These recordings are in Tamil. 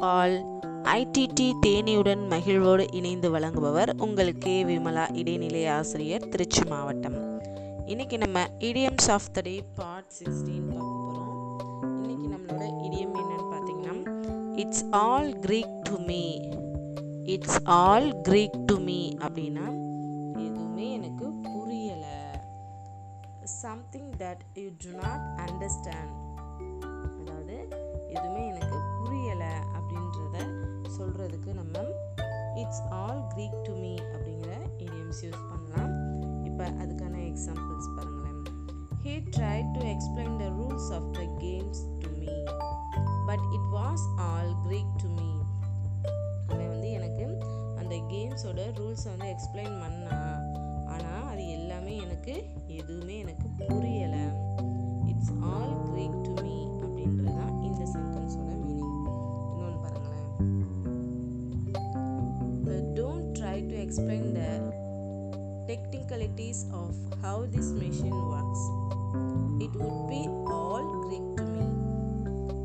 ஆல் ஐடிடி தேனியுடன் மகிழ்வோடு இணைந்து வழங்குபவர் உங்கள் கே விமலா இடைநிலை ஆசிரியர் திருச்சி மாவட்டம். இன்னைக்கு நம்ம idioms of the day part sixteen பார்க்க போகிறோம் இன்னைக்கு நம்மளோட இடியம் என்னன்னு பார்த்தீங்கன்னா it's all Greek to me it's all Greek to me அப்படின்னா எதுவுமே எனக்கு புரியலை. Something that you do not understand சொல்கிறதுக்கு நம்ம it's all Greek to me அப்படிங்கிற இடியம்ஸ் யூஸ் பண்ணலாம். இப்போ அதுக்கான எக்ஸாம்பிள்ஸ் பாருங்களேன். He try to explain the rules of the games to me but it was all Greek to me அவன் வந்து எனக்கு அந்த கேம்ஸோட ரூல்ஸை வந்து எக்ஸ்பிளைன் பண்ணான் explain the technicalities of how of how this It works it all be all Greek to me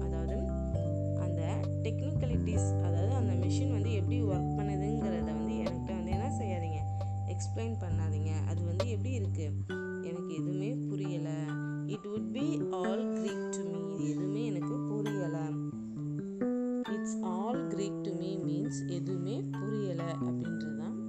அதாவது அந்த டெக்னிக்கலிட்டிஸ் அதாவது அந்த மிஷின் வந்து எப்படி ஒர்க் பண்ணுதுங்கிறத வந்து என்கிட்ட வந்து என்ன செய்யாதீங்க. எக்ஸ்பிளைன் பண்ணாதீங்க. அது வந்து எப்படி இருக்குது எனக்கு எதுவுமே புரியலை. It would be all Greek to me இது எதுவுமே எனக்கு புரியலை. It's all Greek to me means எதுவுமே புரியலை அப்படின்றது தான்